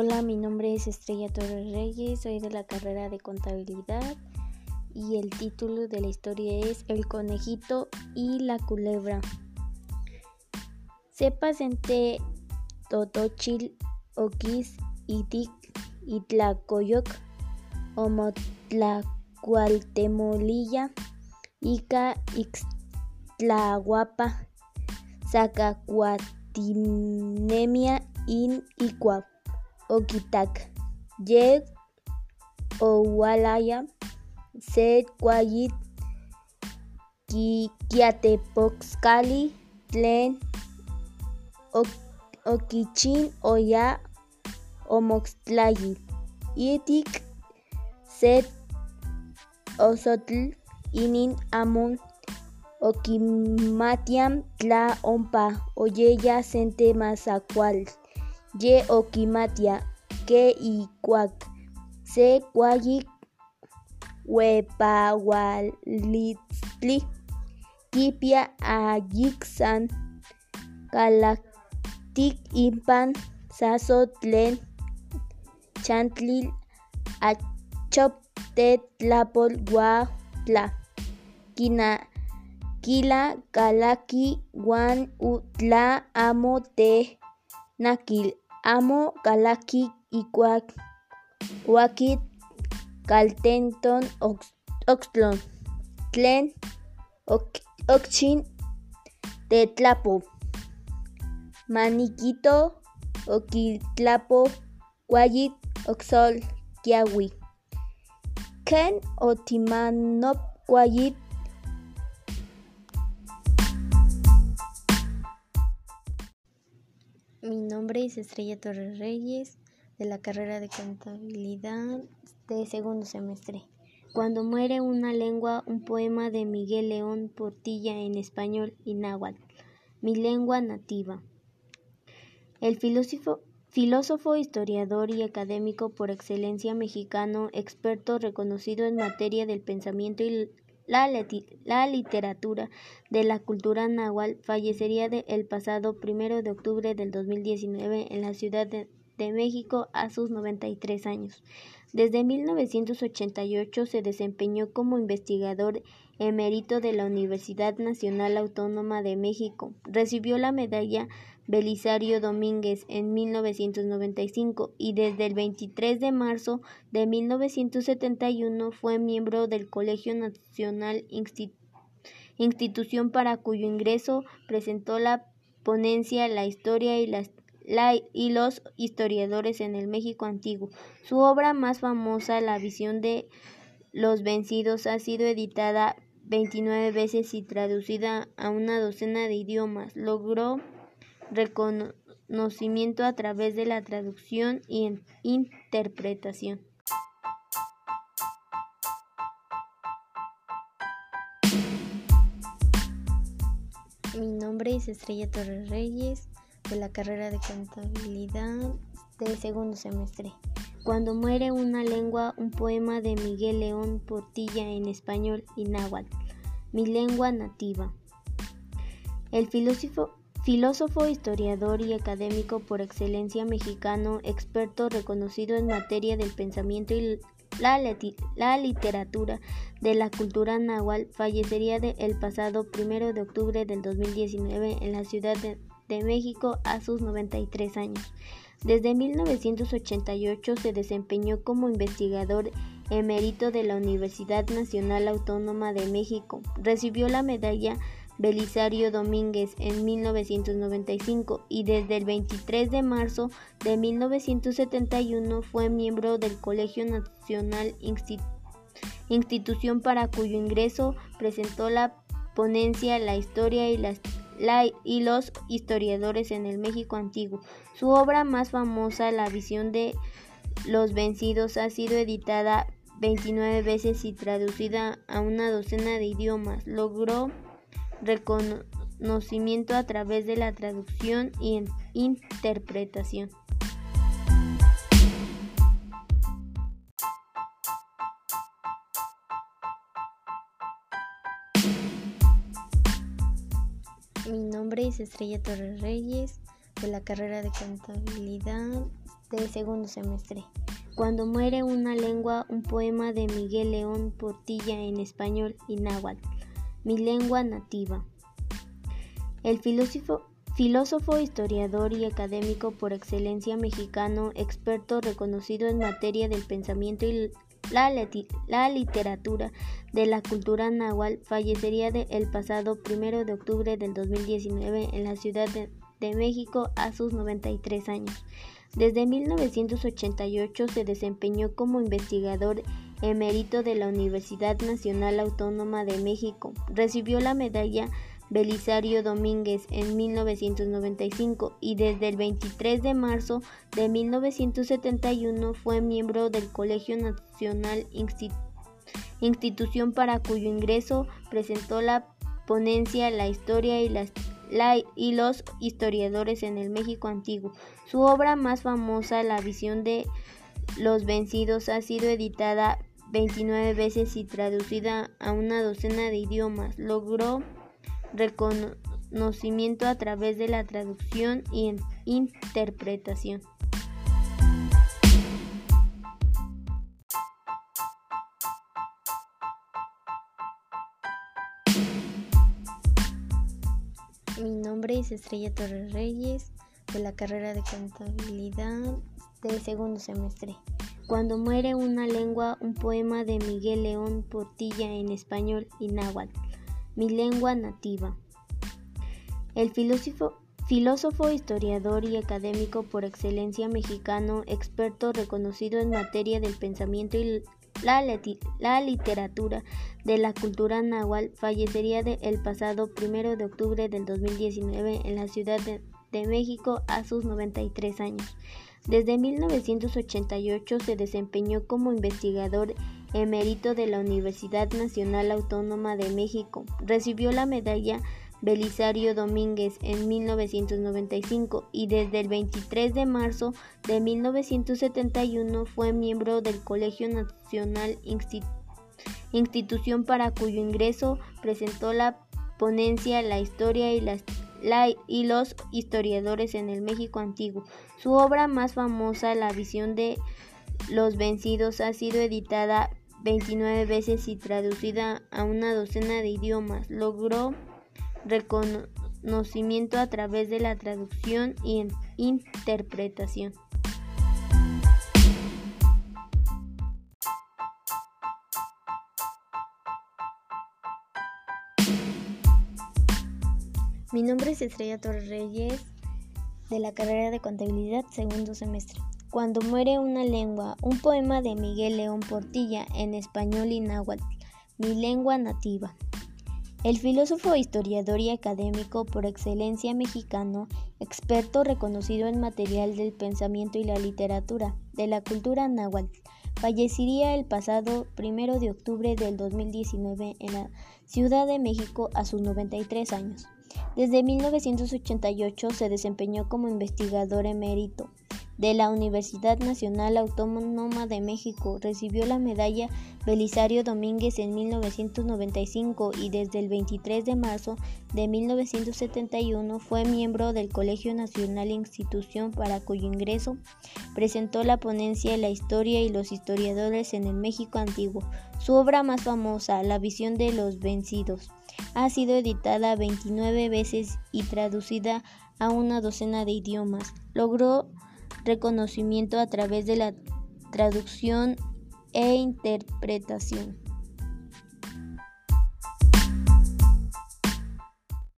Hola, mi nombre es Estrella Torres Reyes, soy de la carrera de contabilidad y el título de la historia es El conejito y la culebra. Sepas entre Totochil, Oquis, Itic, Itlacoyoc, Omotlacualtemolilla, Ica, Ixtlahuapa, Zacacuatinemia, In Icuap. Okitak, Yeg, Owalaya, Set, Kwayit, Kiatepoxcali, Tlen, Okichin, Oya, Omoxtlayi, Itik, Set, Osotl, Inin, Amon, Okimatiam, Tla, Ompa, Oyeya, Sente, Mazacual. Ye okimatia ke ikuak se kuayik wepawalitztli kipia ayiksan kalaktik impan saso tlen chantlil achop tetlapol tla kina kila kalaki wan utla amo te nakil amo kalakik ikuak wakit kaltenton oxtlon tlen okchin tetlapo maniquito okitlapo kuayit oxol kiawi. Ken otimanop kuayit Mi nombre es Estrella Torres Reyes, de la carrera de contabilidad de segundo semestre. Cuando muere una lengua, un poema de Miguel León Portilla en español y náhuatl, mi lengua nativa. El filósofo, filósofo, historiador y académico por excelencia mexicano, experto reconocido en materia del pensamiento y la, literatura de la cultura náhuatl fallecería el pasado primero de octubre del 2019 en la Ciudad de, de México a sus 93 años. Desde 1988 se desempeñó como investigador emérito de la Universidad Nacional Autónoma de México. Recibió la medalla Belisario Domínguez en 1995 y desde el 23 de marzo de 1971 fue miembro del Colegio Nacional institución para cuyo ingreso presentó la ponencia La historia y, y los historiadores en el México antiguo. Su obra más famosa, La visión de los vencidos, ha sido editada 29 veces y traducida a una docena de idiomas. Logró reconocimiento a través de la traducción y interpretación. Mi nombre es Estrella Torres Reyes, de la carrera de contabilidad de segundo semestre. Cuando muere una lengua, un poema de Miguel León Portilla en español y náhuatl, mi lengua nativa. El filósofo Filósofo, historiador y académico por excelencia mexicano, experto reconocido en materia del pensamiento y la, literatura de la cultura náhuatl, fallecería el pasado primero de octubre del 2019 en la Ciudad de, de México a sus 93 años. Desde 1988 se desempeñó como investigador emérito de la Universidad Nacional Autónoma de México. Recibió la medalla Belisario Domínguez en 1995 y desde el 23 de marzo de 1971 fue miembro del Colegio Nacional institución para cuyo ingreso presentó la ponencia La historia y, los historiadores en el México antiguo. Su obra más famosa, La visión de los vencidos, ha sido editada 29 veces y traducida a una docena de idiomas. Logró reconocimiento a través de la traducción y interpretación. Mi nombre es Estrella Torres Reyes, de la carrera de contabilidad de segundo semestre. Cuando muere una lengua, un poema de Miguel León Portilla en español y náhuatl, mi lengua nativa. El filósofo, filósofo, historiador y académico por excelencia mexicano, experto reconocido en materia del pensamiento y la, literatura de la cultura náhuatl, fallecería el pasado primero de octubre del 2019 en la Ciudad de, de México a sus 93 años. Desde 1988 se desempeñó como investigador emérito de la Universidad Nacional Autónoma de México. Recibió la medalla Belisario Domínguez en 1995 y desde el 23 de marzo de 1971 fue miembro del Colegio Nacional institución para cuyo ingreso presentó la ponencia La historia y las y los historiadores en el México antiguo. Su obra más famosa, La visión de los vencidos, ha sido editada 29 veces y traducida a una docena de idiomas. Logró reconocimiento a través de la traducción y interpretación. Mi nombre es Estrella Torres Reyes de la carrera de contabilidad del segundo semestre. Cuando muere una lengua, un poema de Miguel León Portilla en español y náhuatl, mi lengua nativa. El filósofo, filósofo, historiador y académico por excelencia mexicano, experto reconocido en materia del pensamiento y la, literatura de la cultura náhuatl fallecería el pasado primero de octubre del 2019 en la Ciudad de, de México a sus 93 años. Desde 1988 se desempeñó como investigador emérito de la Universidad Nacional Autónoma de México. Recibió la medalla Belisario Domínguez en 1995 y desde el 23 de marzo de 1971 fue miembro del Colegio Nacional institución para cuyo ingreso presentó la ponencia La historia y, y los historiadores en el México antiguo. Su obra más famosa, La visión de los vencidos, ha sido editada 29 veces y traducida a una docena de idiomas. Logró reconocimiento a través de la traducción y interpretación. Mi nombre es Estrella Torres Reyes de la carrera de contabilidad segundo semestre. Cuando muere una lengua, un poema de Miguel León Portilla en español y náhuatl, mi lengua nativa. El filósofo, historiador y académico por excelencia mexicano, experto reconocido en material del pensamiento y la literatura de la cultura náhuatl, fallecería el pasado primero de octubre del 2019 en la Ciudad de México a sus 93 años. Desde 1988 se desempeñó como investigador emérito de la Universidad Nacional Autónoma de México. Recibió la medalla Belisario Domínguez en 1995 y desde el 23 de marzo de 1971 fue miembro del Colegio Nacional Institución para cuyo ingreso presentó la ponencia La historia y los historiadores en el México antiguo. Su obra más famosa, La visión de los vencidos, ha sido editada 29 veces y traducida a una docena de idiomas. Logró reconocimiento a través de la traducción e interpretación.